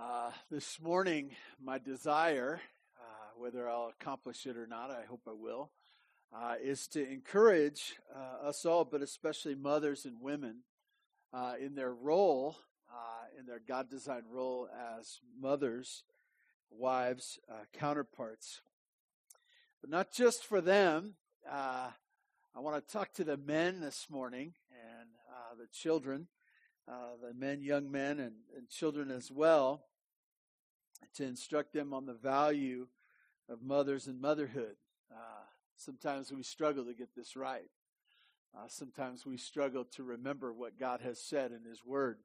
Uh, this morning, my desire, uh, whether I'll accomplish it or not, I hope I will, uh, is to encourage uh, us all, but especially mothers and women, uh, in their role, uh, in their God designed role as mothers, wives, counterparts. But not just for them. I want to talk to the men this morning and the children uh, the men, young men, and, and children as well, to instruct them on the value of mothers and motherhood. Uh, sometimes we struggle to get this right. Uh, sometimes we struggle to remember what God has said in His Word.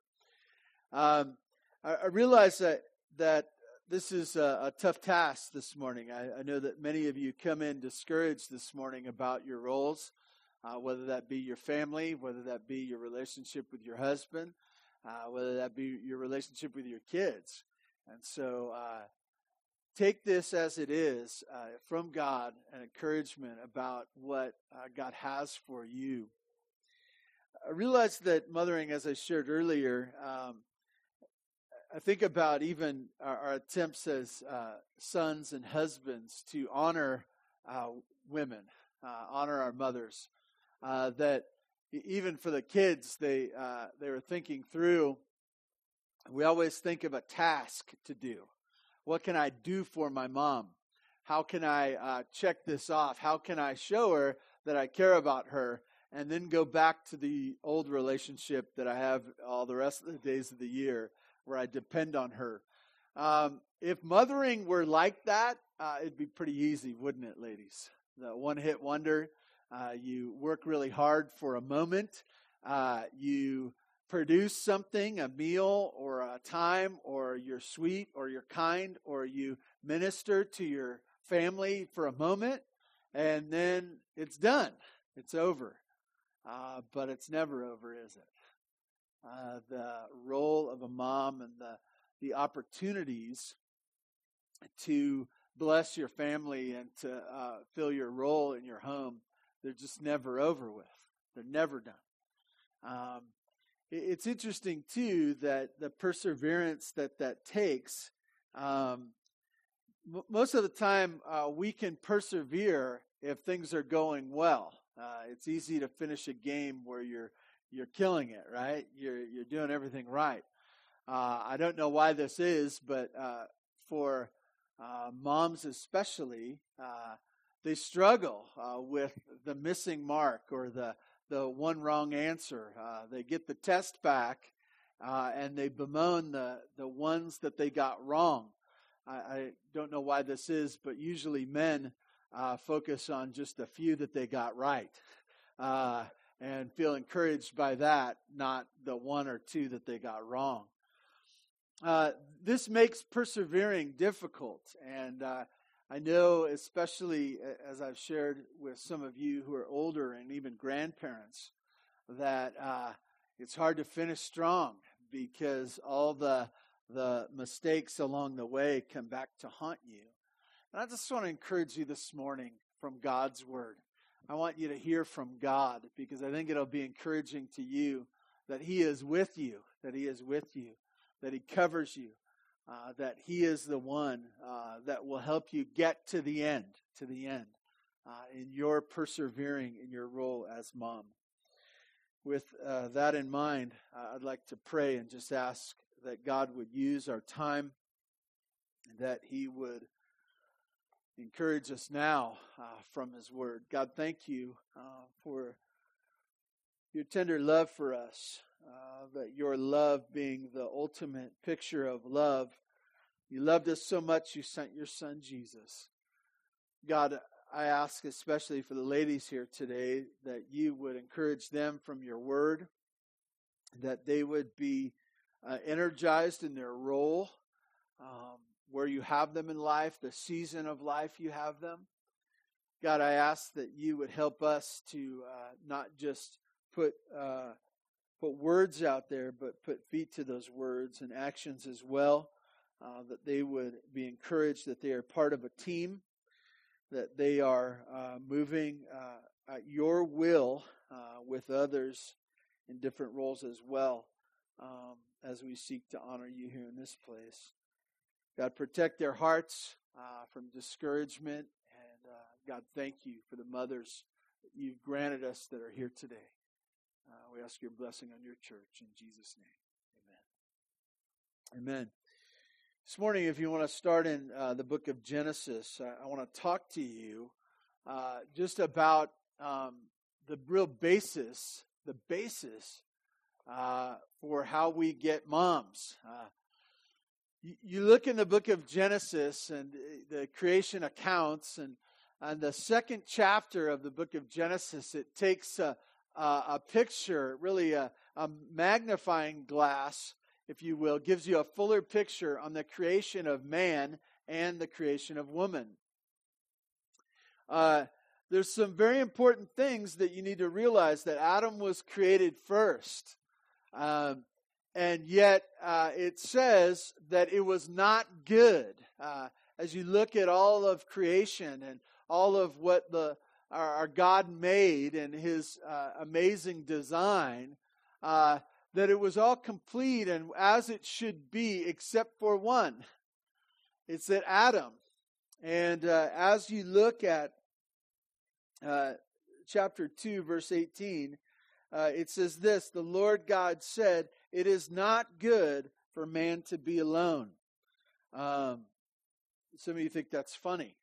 Um, I, I, realize that that this is a, a tough task this morning. I, I, know that many of you come in discouraged this morning about your roles uh, whether that be your family, whether that be your relationship with your husband, uh, whether that be your relationship with your kids. And so uh, take this as it is uh, from God an encouragement about what uh, God has for you. I realize that mothering, as I shared earlier, um, I think about even our, our attempts as uh, sons and husbands to honor women, honor our mothers uh, that even for the kids, they uh, they were thinking through. We always think of a task to do. What can I do for my mom? How can I uh, check this off? How can I show her that I care about her? And then go back to the old relationship that I have all the rest of the days of the year where I depend on her. Um, if mothering were like that, uh, it'd be pretty easy, wouldn't it, ladies? The one hit wonder. Uh, you work really hard for a moment. Uh, you produce something, a meal or a time, or you're sweet or you're kind, or you minister to your family for a moment, and then it's done. It's over. Uh, but it's never over, is it? Uh, the role of a mom and the, the opportunities to bless your family and to uh, fill your role in your home they're just never over with. They're never done. Um, it's interesting too that the perseverance that that takes. Um, most of the time, uh, we can persevere if things are going well. Uh, it's easy to finish a game where you're you're killing it, right? You're you're doing everything right. Uh, I don't know why this is, but uh, for uh, moms especially, uh, they struggle with the missing mark or the, the one wrong answer. Uh, they get the test back uh, and they bemoan the, the ones that they got wrong. I, I don't know why this is, but usually men uh, focus on just a few that they got right uh, and feel encouraged by that, not the one or two that they got wrong. Uh, this makes persevering difficult, and I know, especially as I've shared with some of you who are older and even grandparents, that uh, it's hard to finish strong because all the the mistakes along the way come back to haunt you. And I just want to encourage you this morning from God's word. I want you to hear from God because I think it'll be encouraging to you that He is with you, that He is with you, that He covers you, uh, that He is the one uh, that will help you get to the end, to the end, uh, in your persevering in your role as mom. With uh, that in mind, uh, I'd like to pray and just ask that God would use our time, that He would encourage us now uh, from His Word. God, thank you for your tender love for us uh, that your love being the ultimate picture of love. You loved us so much, you sent your son Jesus. God, I ask especially for the ladies here today that you would encourage them from your word, that they would be uh, energized in their role, um, where you have them in life, the season of life you have them. God, I ask that you would help us to uh, not just put uh, put words out there, but put feet to those words and actions as well. Uh, that they would be encouraged that they are part of a team, that they are uh, moving uh, at your will uh, with others in different roles as well, um, as we seek to honor you here in this place. God, protect their hearts uh, from discouragement. And God, thank you for the mothers that you've granted us that are here today. Uh, we ask your blessing on your church in Jesus' name. Amen. Amen. This morning, if you want to start in uh, the book of Genesis, I, I want to talk to you uh, just about um, the real basis, the basis uh, for how we get moms. Uh, you, you, look in the book of Genesis and the creation accounts, and, and the second chapter of the book of Genesis, it takes a, a, a picture, really a, a magnifying glass if you will, gives you a fuller picture on the creation of man and the creation of woman. Uh, there's some very important things that you need to realize that Adam was created first. Um, and yet uh, it says that it was not good. Uh, as you look at all of creation and all of what the our, our God made and His uh, amazing design, uh, that it was all complete and as it should be, except for one. It's that Adam. And uh, as you look at uh, chapter 2, verse 18, uh, it says this The Lord God said, It is not good for man to be alone. Um, some of you think that's funny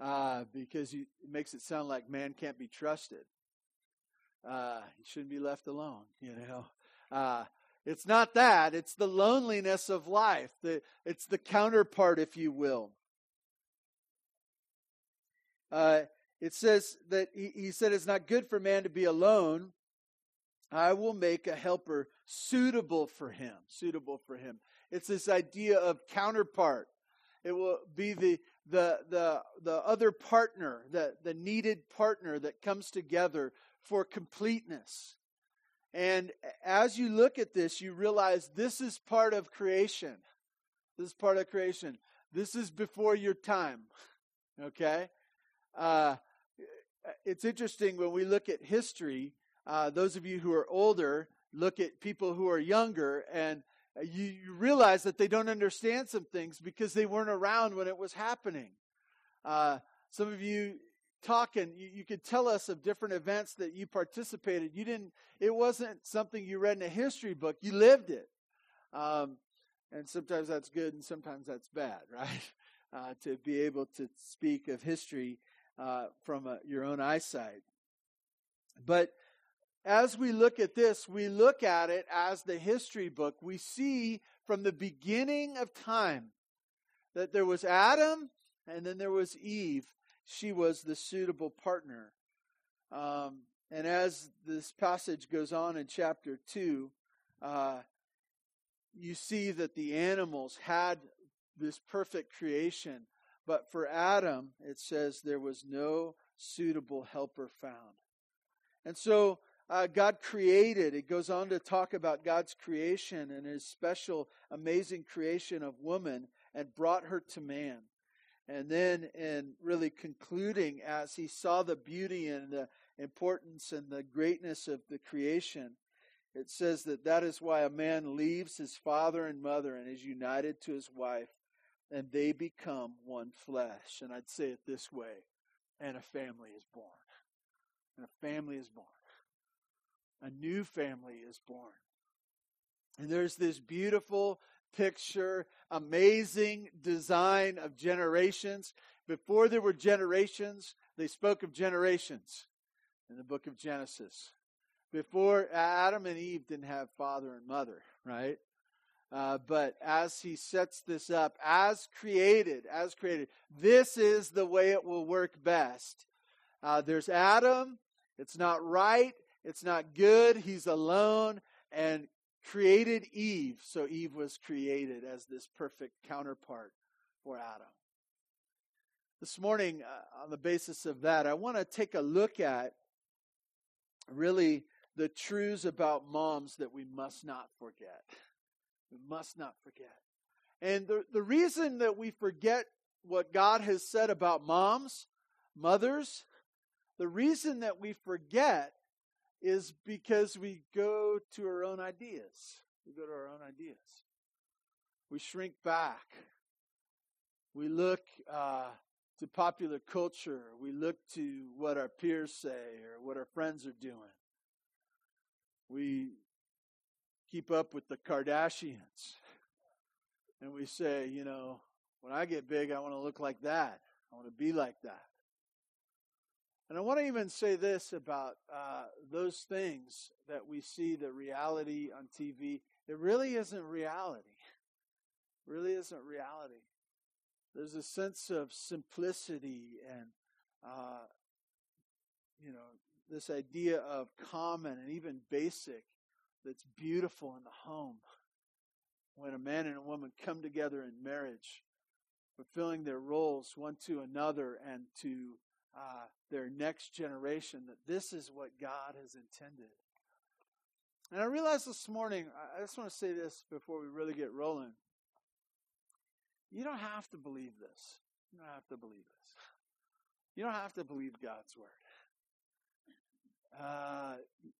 uh, because you, it makes it sound like man can't be trusted uh, he shouldn't be left alone, you know. Uh, it's not that, it's the loneliness of life. The, it's the counterpart, if you will. Uh, it says that he, he said it's not good for man to be alone. I will make a helper suitable for him. Suitable for him. It's this idea of counterpart. It will be the the the the other partner, the the needed partner that comes together for completeness. And as you look at this, you realize this is part of creation. This is part of creation. This is before your time. Okay? Uh, it's interesting when we look at history, uh, those of you who are older look at people who are younger, and you, you, realize that they don't understand some things because they weren't around when it was happening. Uh, some of you talk and you, you, could tell us of different events that you participated. You didn't, it wasn't something you read in a history book, you lived it. Um, and sometimes that's good and sometimes that's bad, right? Uh, to be able to speak of history uh, from a, your own eyesight. But as we look at this, we look at it as the history book. We see from the beginning of time that there was Adam and then there was Eve she was the suitable partner. Um, and as this passage goes on in chapter 2, uh, you see that the animals had this perfect creation. But for Adam, it says there was no suitable helper found. And so uh, God created, it goes on to talk about God's creation and his special, amazing creation of woman and brought her to man. And then, in really concluding, as he saw the beauty and the importance and the greatness of the creation, it says that that is why a man leaves his father and mother and is united to his wife, and they become one flesh. And I'd say it this way and a family is born. And a family is born. A new family is born. And there's this beautiful picture, amazing design of generations. Before there were generations, they spoke of generations in the book of Genesis. Before Adam and Eve didn't have father and mother, right? Uh, but as he sets this up, as created, as created, this is the way it will work best. Uh, there's Adam. It's not right. It's not good. He's alone. And created Eve, so Eve was created as this perfect counterpart for Adam. This morning, uh, on the basis of that, I want to take a look at really the truths about moms that we must not forget. We must not forget. And the, the reason that we forget what God has said about moms, mothers, the reason that we forget is because we go to our own ideas. We go to our own ideas. we shrink back. We look uh, to popular culture. We look to what our peers say or what our friends are doing. We keep up with the Kardashians. And we say, you know, when I get big, I want to look like that. I want to be like that. And I want to even say this about uh, those things that we see the reality on TV. It really isn't reality. It really isn't reality. There's a sense of simplicity and, uh, you know, this idea of common and even basic that's beautiful in the home. When a man and a woman come together in marriage, fulfilling their roles one to another and to uh, their next generation, that this is what God has intended. And I realized this morning, I just want to say this before we really get rolling. You don't have to believe this. You don't have to believe this. You don't have to believe God's word. Uh,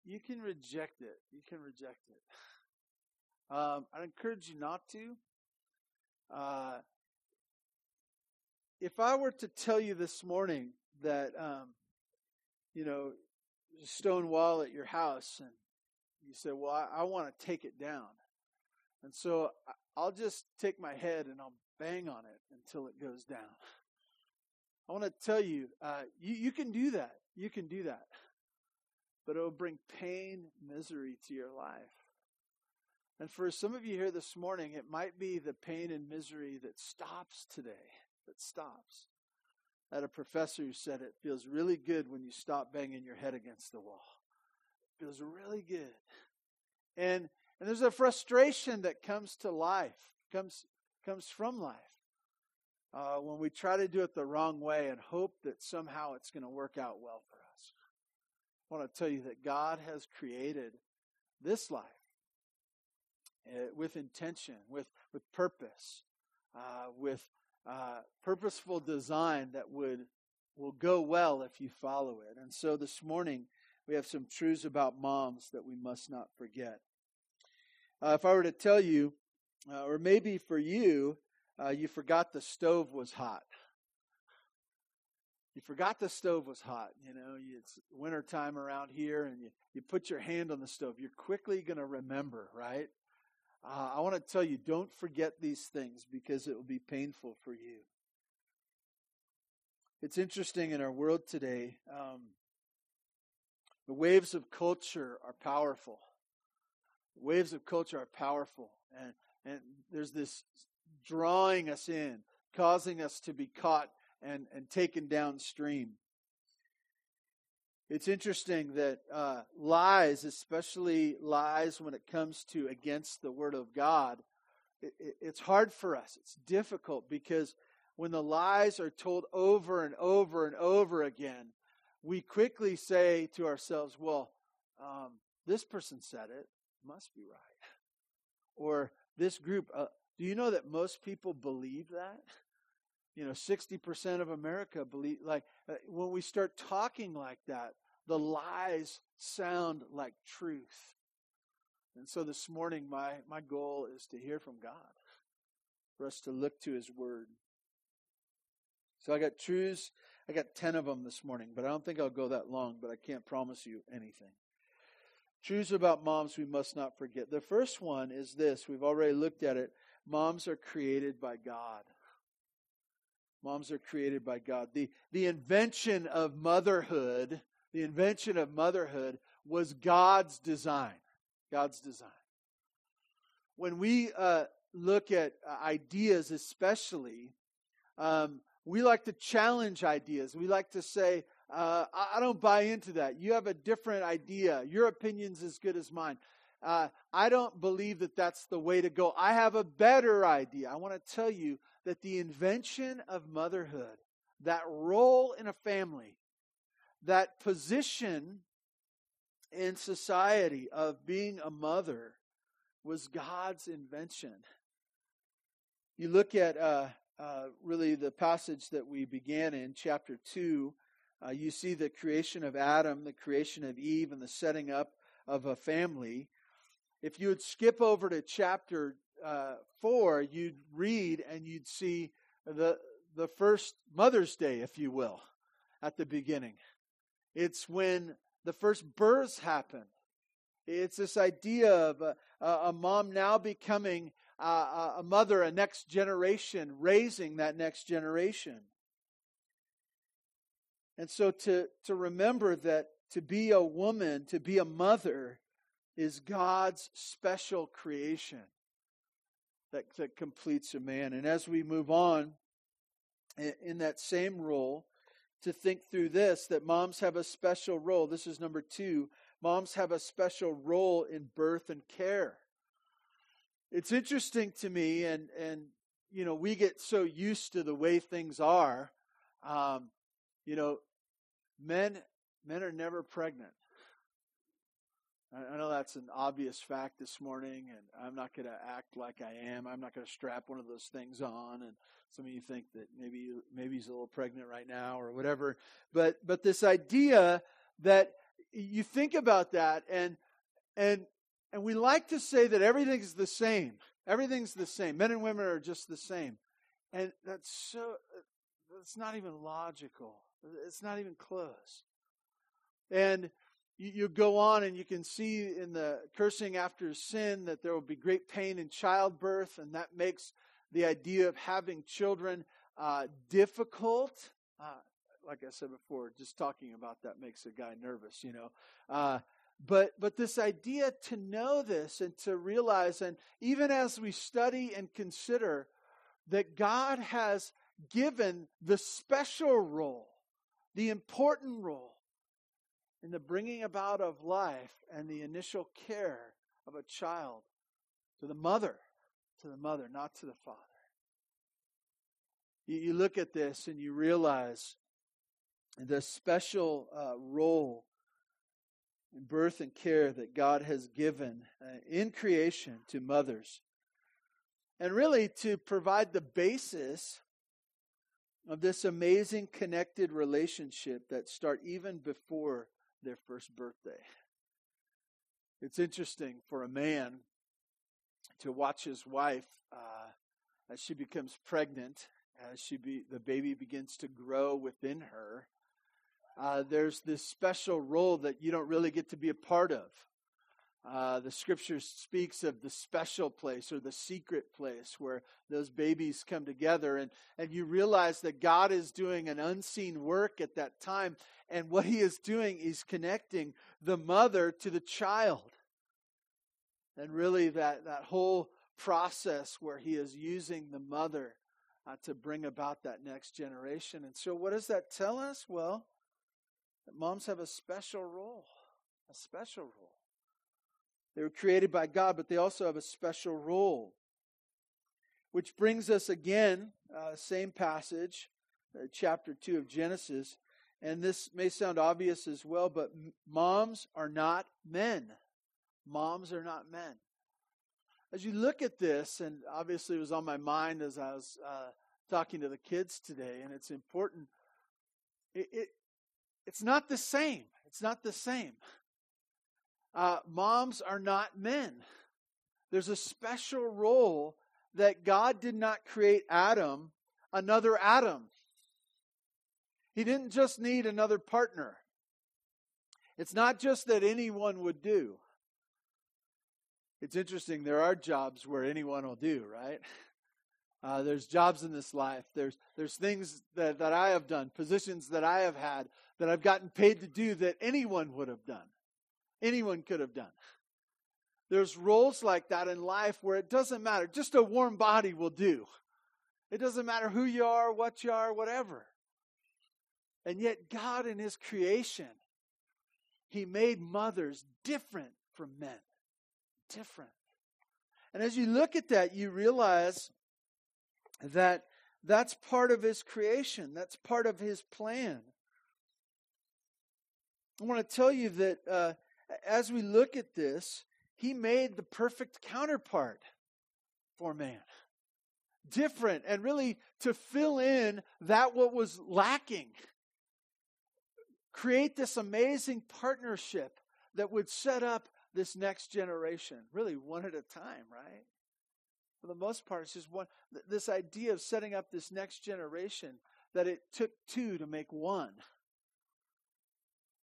you can reject it. You can reject it. Um, I encourage you not to. Uh, if I were to tell you this morning that, um, you know, stone wall at your house, and you say, "Well, I, I want to take it down," and so I'll just take my head and I'll bang on it until it goes down. I want to tell you, uh, you, you can do that. You can do that. But it will bring pain, misery to your life. And for some of you here this morning, it might be the pain and misery that stops today, that stops. Had a professor who said it feels really good when you stop banging your head against the wall. It feels really good. And and there's a frustration that comes to life, comes comes from life. Uh, when we try to do it the wrong way and hope that somehow it's going to work out well for us. I want to tell you that God has created this life uh, with intention, with, with purpose, uh, with uh, purposeful design that would will go well if you follow it. And so this morning we have some truths about moms that we must not forget. Uh, if I were to tell you uh, or maybe for you, uh, you forgot the stove was hot. You forgot the stove was hot. You know, it's wintertime around here, and you, you put your hand on the stove. You're quickly going to remember, right? Uh, I want to tell you, don't forget these things because it will be painful for you. It's interesting in our world today, um, the waves of culture are powerful. Waves of culture are powerful. And and there's this drawing us in, causing us to be caught and, and taken downstream. It's interesting that uh, lies, especially lies when it comes to against the Word of God, it, it, it's hard for us. It's difficult because when the lies are told over and over and over again, we quickly say to ourselves, well, um, this person said it, must be right. Or this group, uh, do you know that most people believe that? You know, 60% of America believe, like, uh, when we start talking like that, the lies sound like truth. And so this morning, my, my goal is to hear from God, for us to look to His Word. So I got truths, I got 10 of them this morning, but I don't think I'll go that long, but I can't promise you anything. Truths about moms we must not forget. The first one is this we've already looked at it. Moms are created by God. Moms are created by God. The, the invention of motherhood, the invention of motherhood was God's design. God's design. When we uh, look at uh, ideas, especially, um, we like to challenge ideas. We like to say, uh, I, don't buy into that. You have a different idea. Your opinion's as good as mine. Uh, I don't believe that that's the way to go. I have a better idea. I want to tell you that the invention of motherhood, that role in a family, that position in society of being a mother was God's invention. You look at uh, uh, really the passage that we began in, chapter 2, uh, you see the creation of Adam, the creation of Eve, and the setting up of a family. If you would skip over to chapter uh, 4, you'd read and you'd see the, the first Mother's Day, if you will, at the beginning. It's when the first births happen. It's this idea of a, a mom now becoming a, a mother, a next generation, raising that next generation. And so to, to remember that to be a woman, to be a mother, is God's special creation that, that completes a man. And as we move on in that same role, to think through this that moms have a special role. This is number two. Moms have a special role in birth and care. It's interesting to me, and, and you know, we get so used to the way things are. Um, you know, men men are never pregnant. I know that's an obvious fact this morning, and I'm not going to act like I am. I'm not going to strap one of those things on. And some of you think that maybe maybe he's a little pregnant right now or whatever. But but this idea that you think about that, and and and we like to say that everything's the same. Everything's the same. Men and women are just the same, and that's so. It's not even logical. It's not even close. And you, you go on and you can see in the cursing after sin that there will be great pain in childbirth, and that makes the idea of having children uh, difficult. Uh, like I said before, just talking about that makes a guy nervous, you know. Uh, but but this idea to know this and to realize, and even as we study and consider that God has given the special role, the important role in the bringing about of life and the initial care of a child to the mother, to the mother, not to the father. You, you look at this and you realize the special uh, role in birth and care that God has given uh, in creation to mothers. And really to provide the basis of this amazing connected relationship that start even before their first birthday. It's interesting for a man to watch his wife uh, as she becomes pregnant, as she be, the baby begins to grow within her. Uh, there's this special role that you don't really get to be a part of. Uh, the scripture speaks of the special place or the secret place where those babies come together. And, and you realize that god is doing an unseen work at that time. And what he is doing is connecting the mother to the child. And really that, that whole process where he is using the mother uh, to bring about that next generation. And so what does that tell us? Well moms have a special role a special role they were created by God, but they also have a special role. Which brings us again, uh, same passage, uh, chapter 2 of Genesis. And this may sound obvious as well, but moms are not men. Moms are not men. As you look at this, and obviously it was on my mind as I was uh, talking to the kids today, and it's important. It, it, it's not the same. It's not the same uh, moms are not men. There's a special role that God did not create Adam, another Adam. He didn't just need another partner. It's not just that anyone would do. It's interesting, there are jobs where anyone will do, right? Uh, there's jobs in this life. There's, there's things that, that I have done, positions that I have had that I've gotten paid to do that anyone would have done anyone could have done. There's roles like that in life where it doesn't matter. Just a warm body will do. It doesn't matter who you are, what you are, whatever. And yet, God in His creation, He made mothers different from men. Different. And as you look at that, you realize that that's part of His creation, that's part of His plan. I want to tell you that uh, as we look at this, he made the perfect counterpart for man. Different, and really to fill in that what was lacking. Create this amazing partnership that would set up this next generation, really one at a time, right? for the most part, it's just one. This idea of setting up this next generation that it took two to make one.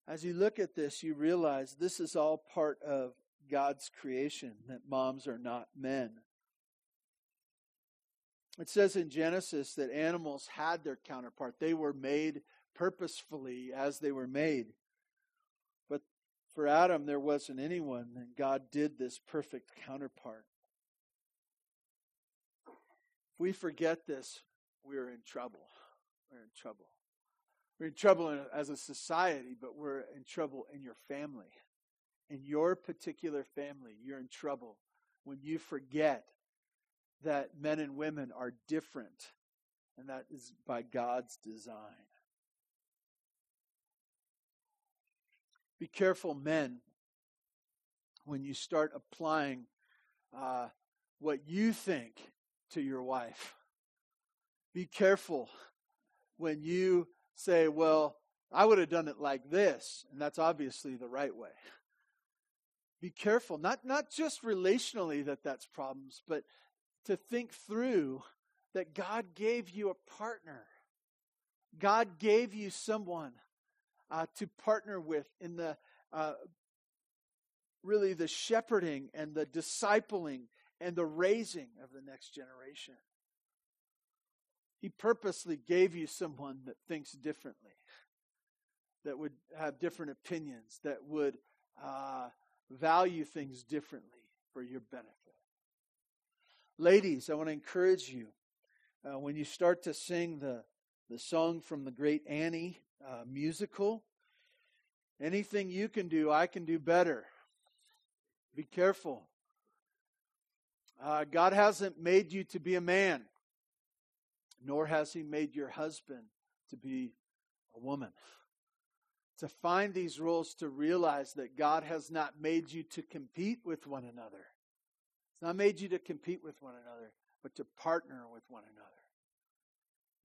As you look at this, you realize this is all part of God's creation, that moms are not men. It says in Genesis that animals had their counterpart. They were made purposefully as they were made. But for Adam, there wasn't anyone, and God did this perfect counterpart. If we forget this, we're in trouble. We're in trouble. We're in trouble as a society, but we're in trouble in your family. In your particular family, you're in trouble when you forget that men and women are different, and that is by God's design. Be careful, men, when you start applying uh, what you think to your wife. Be careful when you say, Well, I would have done it like this, and that's obviously the right way. Be careful, not, not just relationally that that's problems, but to think through that God gave you a partner. God gave you someone uh, to partner with in the uh, really the shepherding and the discipling and the raising of the next generation. He purposely gave you someone that thinks differently, that would have different opinions, that would uh, value things differently for your benefit. Ladies, I want to encourage you uh, when you start to sing the, the song from the great Annie uh, musical, anything you can do, I can do better. Be careful. Uh, God hasn't made you to be a man, nor has He made your husband to be a woman. To find these rules, to realize that God has not made you to compete with one another. It's not made you to compete with one another, but to partner with one another.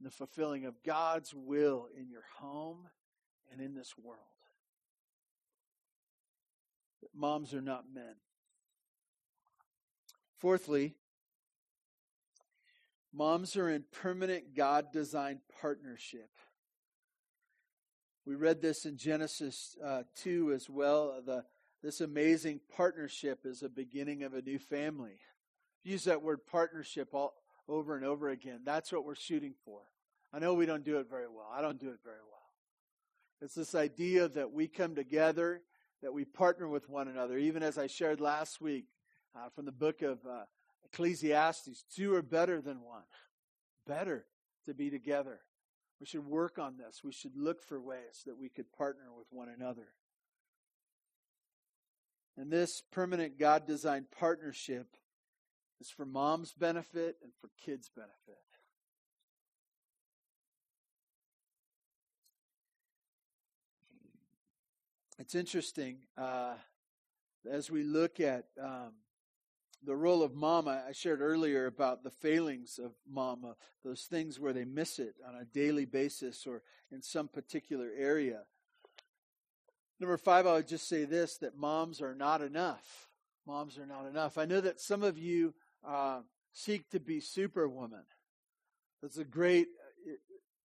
In the fulfilling of God's will in your home and in this world. Moms are not men. Fourthly, moms are in permanent God designed partnership. We read this in Genesis uh, 2 as well. The, this amazing partnership is a beginning of a new family. Use that word partnership all over and over again. That's what we're shooting for. I know we don't do it very well. I don't do it very well. It's this idea that we come together, that we partner with one another. Even as I shared last week, uh, from the book of uh, Ecclesiastes. Two are better than one. Better to be together. We should work on this. We should look for ways that we could partner with one another. And this permanent God designed partnership is for mom's benefit and for kids' benefit. It's interesting uh, as we look at um, the role of mama, I shared earlier about the failings of mama, those things where they miss it on a daily basis or in some particular area. Number five, I would just say this that moms are not enough. Moms are not enough. I know that some of you uh, seek to be superwoman. That's a great.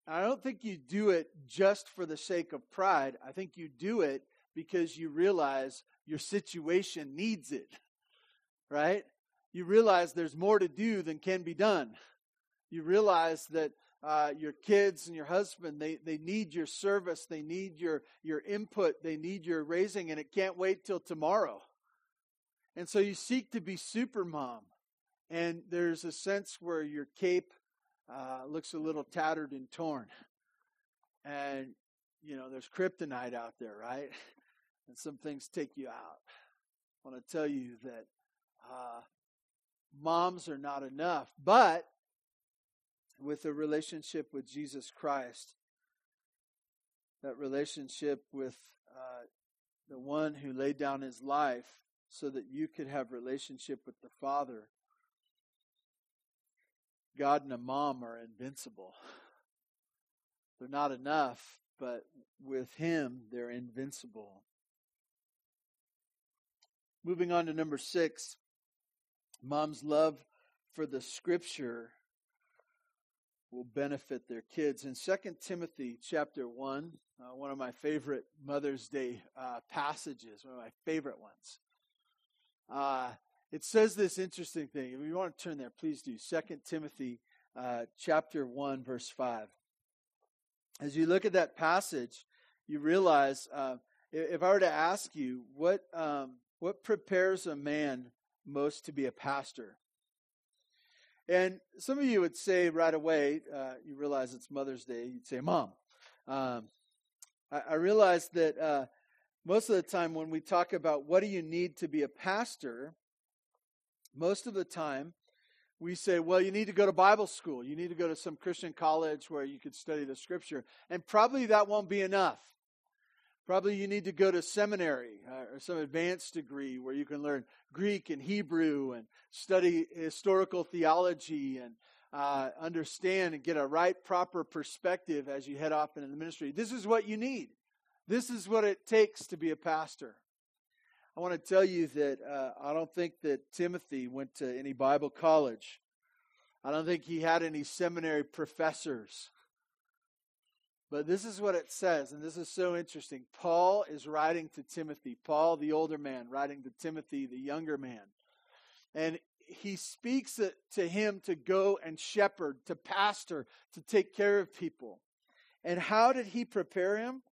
I don't think you do it just for the sake of pride. I think you do it because you realize your situation needs it right? You realize there's more to do than can be done. You realize that uh, your kids and your husband they, they need your service they need your your input they need your raising and it can't wait till tomorrow and so you seek to be super mom and there's a sense where your cape uh, looks a little tattered and torn and you know there's kryptonite out there right and some things take you out i want to tell you that uh, moms are not enough. But with a relationship with Jesus Christ, that relationship with uh, the one who laid down his life so that you could have relationship with the Father, God and a mom are invincible. They're not enough, but with him, they're invincible. Moving on to number six. Mom's love for the scripture will benefit their kids. In 2 Timothy chapter 1, uh, one of my favorite Mother's Day uh, passages, one of my favorite ones, uh, it says this interesting thing. If you want to turn there, please do. 2 Timothy uh, chapter 1, verse 5. As you look at that passage, you realize uh, if I were to ask you, what, um, what prepares a man most to be a pastor? And some of you would say right away, uh, you realize it's Mother's Day, you'd say, Mom. Um, I, I, realize that uh, most of the time when we talk about what do you need to be a pastor, most of the time we say, well, you need to go to Bible school. You need to go to some Christian college where you could study the scripture. And probably that won't be enough. Probably you need to go to seminary uh, or some advanced degree where you can learn Greek and Hebrew and study historical theology and uh, understand and get a right, proper perspective as you head off into the ministry. This is what you need. This is what it takes to be a pastor. I want to tell you that uh, I don't think that Timothy went to any Bible college. I don't think he had any seminary professors. But this is what it says, and this is so interesting. Paul is writing to Timothy, Paul, the older man, writing to Timothy, the younger man. And he speaks to him to go and shepherd, to pastor, to take care of people. And how did he prepare him?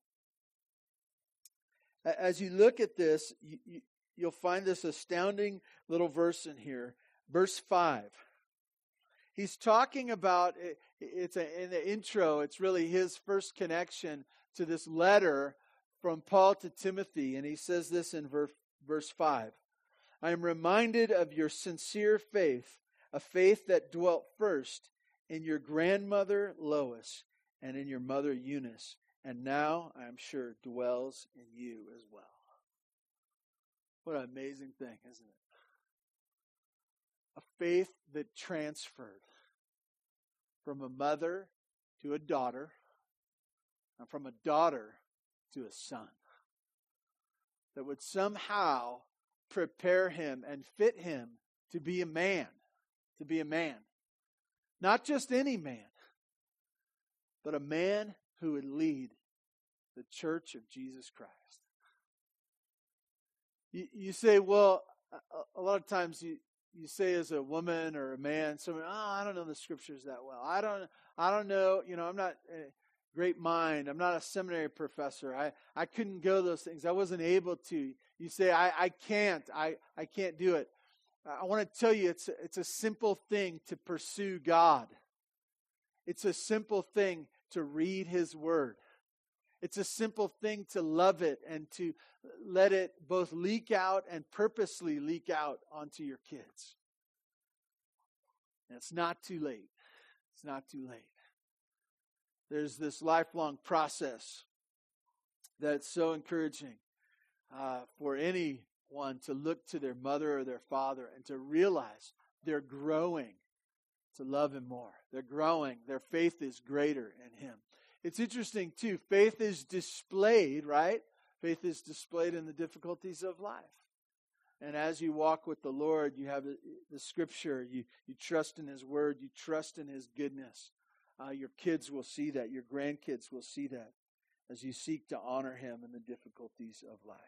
As you look at this, you, you, you'll find this astounding little verse in here. Verse 5. He's talking about eh, it's a, in the intro, it's really his first connection to this letter from Paul to Timothy. And he says this in verse, verse 5 I am reminded of your sincere faith, a faith that dwelt first in your grandmother Lois and in your mother Eunice, and now, I am sure, dwells in you as well. What an amazing thing, isn't it? Faith that transferred from a mother to a daughter, and from a daughter to a son. That would somehow prepare him and fit him to be a man, to be a man. Not just any man, but a man who would lead the church of Jesus Christ. You, you say, well, a, a lot of times you, you say as a woman or a man, someone, oh, I don't know the scriptures that well. I don't, I don't know. You know, I'm not a great mind. I'm not a seminary professor. I, I couldn't go those things. I wasn't able to. You say, I, I can't. I, I can't do it. I want to tell you, it's it's a simple thing to pursue God. It's a simple thing to read His Word. It's a simple thing to love it and to let it both leak out and purposely leak out onto your kids. And it's not too late. It's not too late. There's this lifelong process that's so encouraging uh, for anyone to look to their mother or their father and to realize they're growing to love Him more. They're growing. Their faith is greater in Him. It's interesting, too. Faith is displayed, right? Faith is displayed in the difficulties of life. And as you walk with the Lord, you have the scripture, you, you trust in His word, you trust in His goodness. Uh, your kids will see that, your grandkids will see that as you seek to honor Him in the difficulties of life.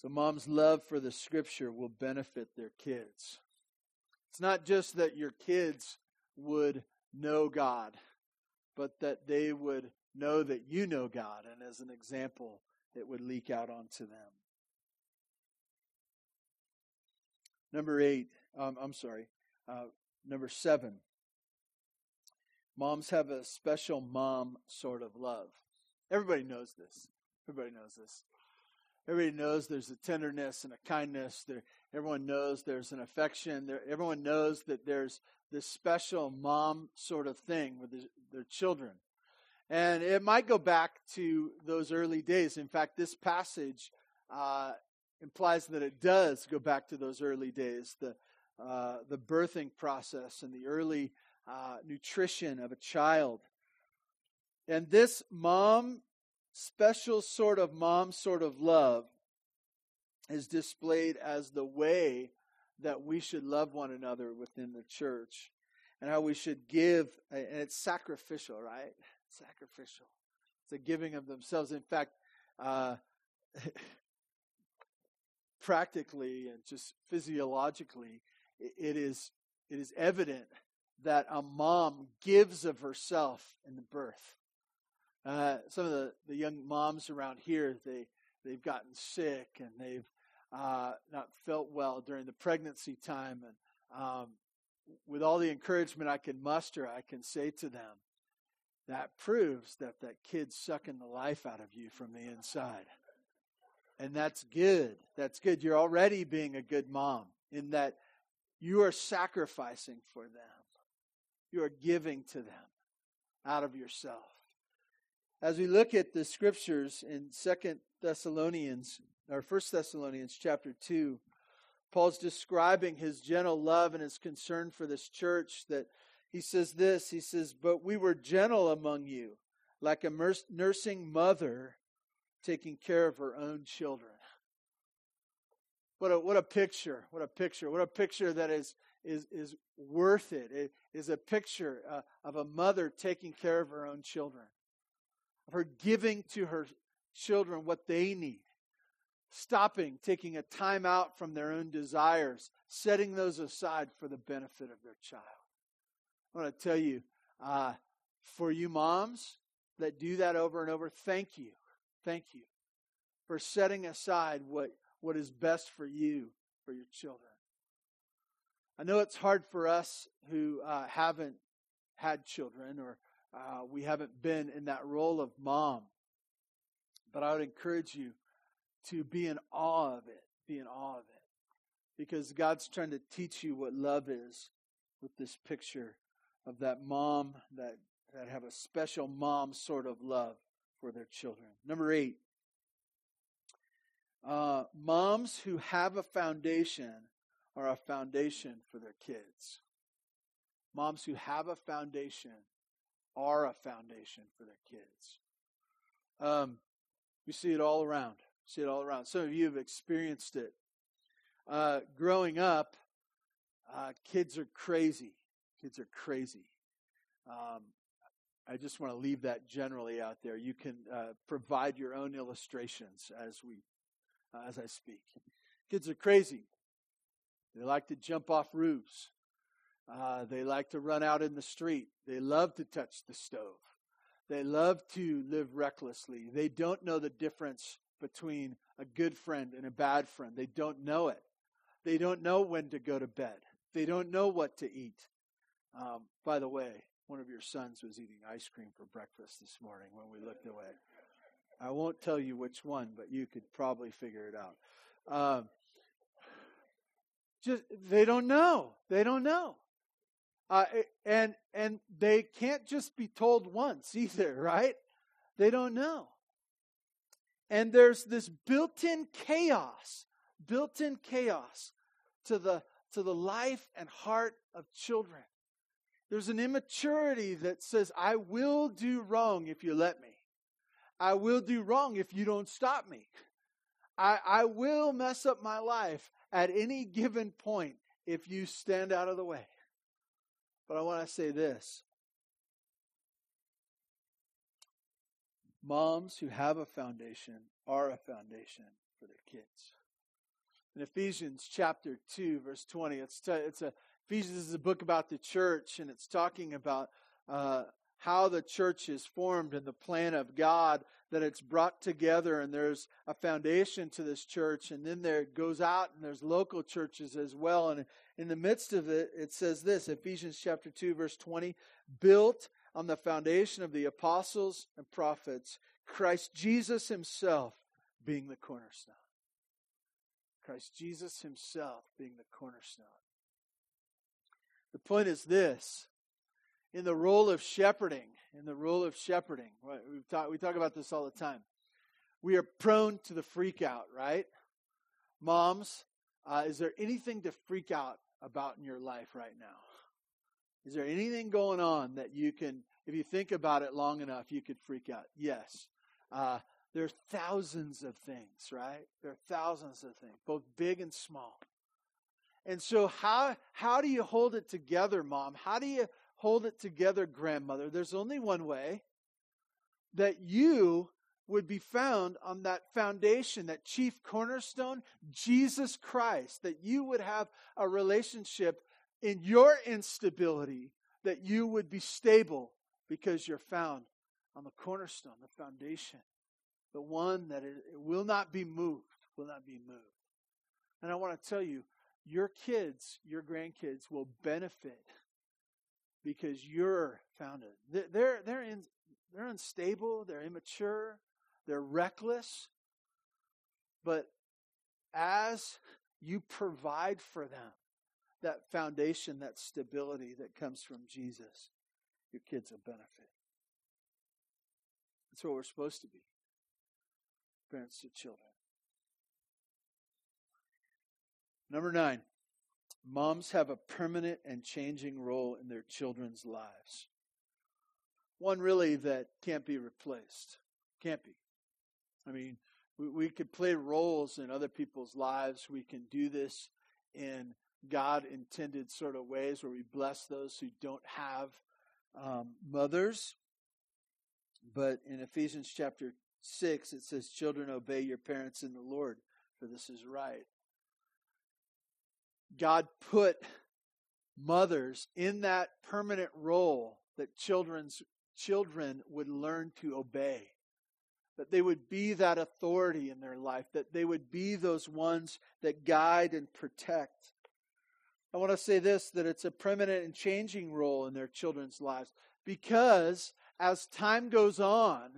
So, mom's love for the scripture will benefit their kids. It's not just that your kids would know God, but that they would know that you know God, and as an example, it would leak out onto them. Number eight, um, I'm sorry, uh, number seven. Moms have a special mom sort of love. Everybody knows this. Everybody knows this. Everybody knows there's a tenderness and a kindness. There, everyone knows there's an affection. There, everyone knows that there's this special mom sort of thing with the, their children. And it might go back to those early days. In fact, this passage uh, implies that it does go back to those early days, the, uh, the birthing process and the early uh, nutrition of a child. And this mom special sort of mom sort of love is displayed as the way that we should love one another within the church and how we should give. And it's sacrificial, right? Sacrificial. It's a giving of themselves. In fact, uh, practically and just physiologically, it is it is evident that a mom gives of herself in the birth. Uh, some of the, the young moms around here, they they've gotten sick and they've uh, not felt well during the pregnancy time, and um, with all the encouragement I can muster, I can say to them, that proves that that kid's sucking the life out of you from the inside. And that's good. That's good. You're already being a good mom in that you are sacrificing for them. You are giving to them out of yourself. As we look at the scriptures in Second Thessalonians or First Thessalonians chapter 2, Paul's describing his gentle love and his concern for this church that he says this, he says, "But we were gentle among you, like a nursing mother taking care of her own children. What a, what a picture. What a picture. What a picture that is, is, is worth it. It is a picture uh, of a mother taking care of her own children, of her giving to her children what they need, stopping, taking a time out from their own desires, setting those aside for the benefit of their child. I want to tell you, uh, for you moms that do that over and over, thank you. Thank you for setting aside what, what is best for you, for your children. I know it's hard for us who uh, haven't had children or uh, we haven't been in that role of mom, but I would encourage you to be in awe of it. Be in awe of it. Because God's trying to teach you what love is with this picture of that mom that, that have a special mom sort of love for their children. Number eight, uh, moms who have a foundation are a foundation for their kids. Moms who have a foundation are a foundation for their kids. Um, we see it all around. See it all around. Some of you have experienced it. Uh, growing up, uh, kids are crazy. Kids are crazy. Um, I just want to leave that generally out there. You can uh, provide your own illustrations as we, as I speak. Kids are crazy. They like to jump off roofs. Uh, they like to run out in the street. They love to touch the stove. They love to live recklessly. They don't know the difference between a good friend and a bad friend. They don't know it. They don't know when to go to bed. They don't know what to eat. Um, by the way, one of your sons was eating ice cream for breakfast this morning when we looked away. I won't tell you which one, but you could probably figure it out. Um, just they don't know. They don't know. Uh, and and they can't just be told once either, right? They don't know. And there's this built-in chaos, built-in chaos to the to the life and heart of children. There's an immaturity that says, I will do wrong if you let me. I will do wrong if you don't stop me. I, I will mess up my life at any given point if you stand out of the way. But I want to say this moms who have a foundation are a foundation for their kids. In Ephesians chapter 2, verse 20, it's, t- it's a Ephesians is a book about the church, and it's talking about uh, how the church is formed and the plan of God that it's brought together, and there's a foundation to this church, and then there goes out and there's local churches as well. And in the midst of it, it says this Ephesians chapter 2, verse 20 built on the foundation of the apostles and prophets, Christ Jesus himself being the cornerstone. Christ Jesus himself being the cornerstone. The point is this in the role of shepherding, in the role of shepherding, we talk, we talk about this all the time. We are prone to the freak out, right? Moms, uh, is there anything to freak out about in your life right now? Is there anything going on that you can, if you think about it long enough, you could freak out? Yes. Uh, there are thousands of things, right? There are thousands of things, both big and small. And so, how, how do you hold it together, mom? How do you hold it together, grandmother? There's only one way that you would be found on that foundation, that chief cornerstone, Jesus Christ, that you would have a relationship in your instability, that you would be stable because you're found on the cornerstone, the foundation, the one that it, it will not be moved, will not be moved. And I want to tell you, your kids, your grandkids will benefit because you're founded. They're, they're, in, they're unstable, they're immature, they're reckless. But as you provide for them that foundation, that stability that comes from Jesus, your kids will benefit. That's what we're supposed to be parents to children. Number nine, moms have a permanent and changing role in their children's lives. One really that can't be replaced. Can't be. I mean, we, we could play roles in other people's lives. We can do this in God intended sort of ways where we bless those who don't have um, mothers. But in Ephesians chapter 6, it says, Children, obey your parents in the Lord, for this is right. God put mothers in that permanent role that children's children would learn to obey that they would be that authority in their life, that they would be those ones that guide and protect. I want to say this that it's a permanent and changing role in their children's lives because as time goes on,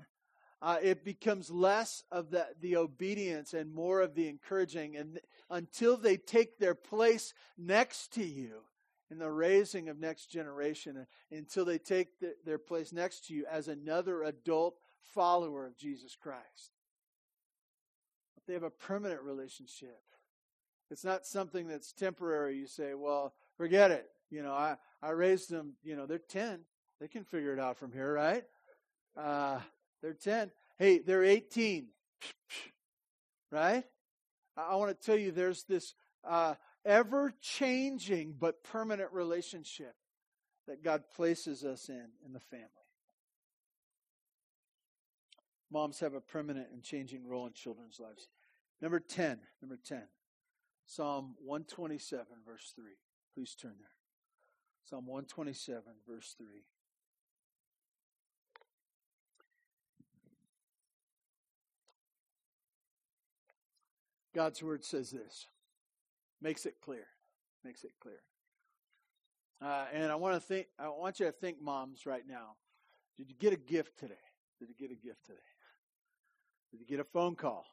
uh, it becomes less of the, the obedience and more of the encouraging. And until they take their place next to you in the raising of next generation, until they take the, their place next to you as another adult follower of Jesus Christ. But they have a permanent relationship. It's not something that's temporary. You say, well, forget it. You know, I, I raised them, you know, they're 10. They can figure it out from here, right? Uh, they're 10. Hey, they're 18. Right? I, want to tell you there's this uh, ever changing but permanent relationship that God places us in in the family. Moms have a permanent and changing role in children's lives. Number 10, number 10, Psalm 127, verse 3. Please turn there. Psalm 127, verse 3. God's word says this, makes it clear, makes it clear. Uh, and I want to think. I want you to think, moms, right now. Did you get a gift today? Did you get a gift today? Did you get a phone call?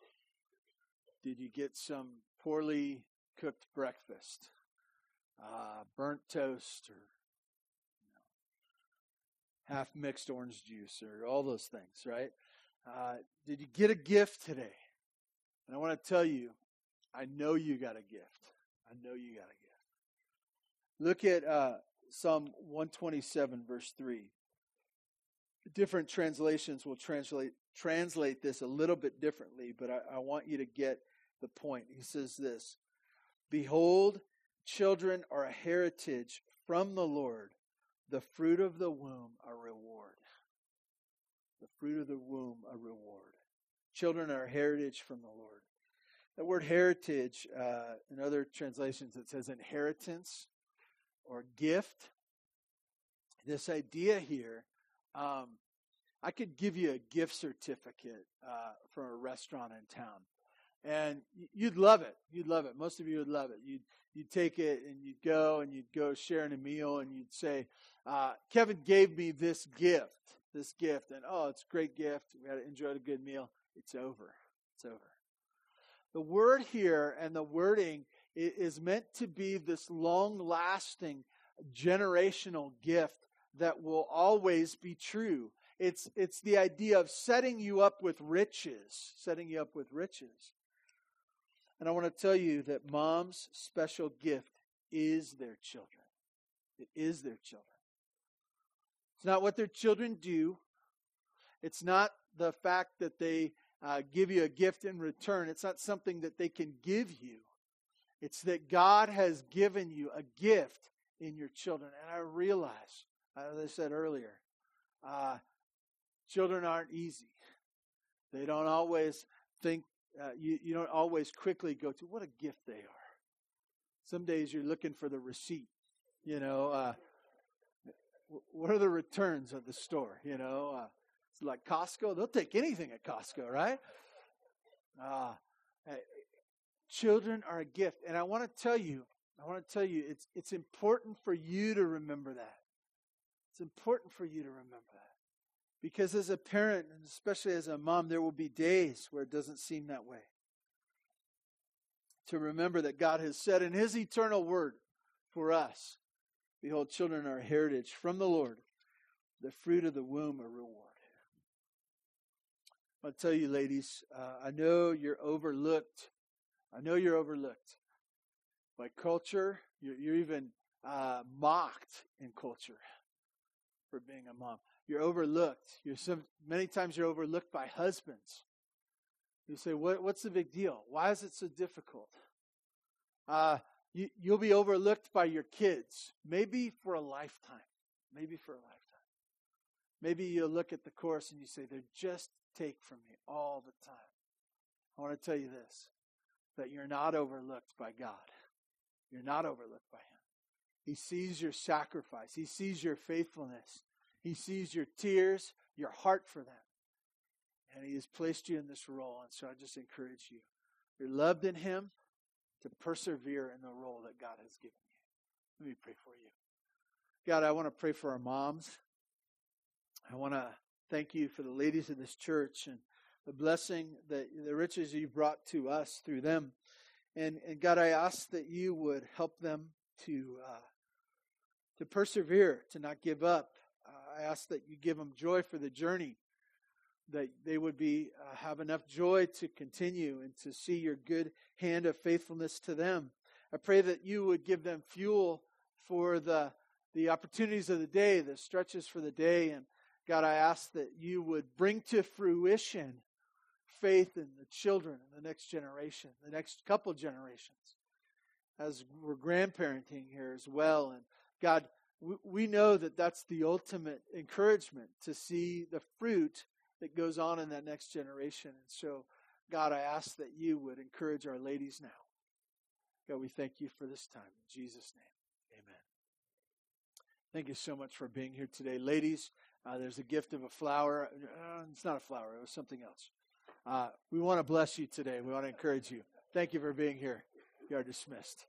Did you get some poorly cooked breakfast? Uh, burnt toast or you know, half mixed orange juice or all those things, right? Uh, did you get a gift today? And I want to tell you, I know you got a gift. I know you got a gift. Look at uh, Psalm 127, verse 3 different translations will translate translate this a little bit differently, but I, I want you to get the point. He says this Behold, children are a heritage from the Lord, the fruit of the womb a reward. The fruit of the womb a reward. Children are heritage from the Lord. The word heritage, uh, in other translations, it says inheritance or gift. This idea here um, I could give you a gift certificate uh, from a restaurant in town, and you'd love it. You'd love it. Most of you would love it. You'd you'd take it and you'd go and you'd go sharing a meal and you'd say, uh, "Kevin gave me this gift, this gift, and oh, it's a great gift. We had enjoyed a good meal. It's over. It's over." The word here and the wording is meant to be this long-lasting generational gift that will always be true. It's, it's the idea of setting you up with riches, setting you up with riches. And I want to tell you that mom's special gift is their children. It is their children. It's not what their children do. It's not the fact that they uh, give you a gift in return. It's not something that they can give you. It's that God has given you a gift in your children. And I realize, as I said earlier, uh, children aren't easy. They don't always think, uh, you, you don't always quickly go to what a gift they are. Some days you're looking for the receipt, you know. Uh, what are the returns of the store? You know, uh, like Costco. They'll take anything at Costco, right? Uh, children are a gift, and I want to tell you, I want to tell you, it's it's important for you to remember that. It's important for you to remember that. Because as a parent, and especially as a mom, there will be days where it doesn't seem that way. To remember that God has said in His eternal word for us Behold, children are a heritage from the Lord, the fruit of the womb a reward. I'll tell you, ladies, uh, I know you're overlooked. I know you're overlooked by culture. You're, you're even uh, mocked in culture for being a mom. You're overlooked. You're some, many times you're overlooked by husbands. You say, what, "What's the big deal? Why is it so difficult?" Uh, you, you'll be overlooked by your kids, maybe for a lifetime. Maybe for a lifetime. Maybe you'll look at the course and you say, they're just take from me all the time. I want to tell you this that you're not overlooked by God. You're not overlooked by Him. He sees your sacrifice, He sees your faithfulness, He sees your tears, your heart for them. And He has placed you in this role. And so I just encourage you. You're loved in Him to persevere in the role that God has given you. Let me pray for you. God, I want to pray for our moms. I want to thank you for the ladies of this church and the blessing that the riches you brought to us through them. And, and God, I ask that you would help them to uh, to persevere, to not give up. Uh, I ask that you give them joy for the journey that they would be uh, have enough joy to continue and to see your good hand of faithfulness to them. I pray that you would give them fuel for the the opportunities of the day, the stretches for the day, and God, I ask that you would bring to fruition faith in the children in the next generation, the next couple generations, as we're grandparenting here as well. And God, we, we know that that's the ultimate encouragement to see the fruit that goes on in that next generation. And so, God, I ask that you would encourage our ladies now. God, we thank you for this time. In Jesus' name, amen. Thank you so much for being here today. Ladies, uh, there's a gift of a flower. Uh, it's not a flower, it was something else. Uh, we want to bless you today. We want to encourage you. Thank you for being here. You are dismissed.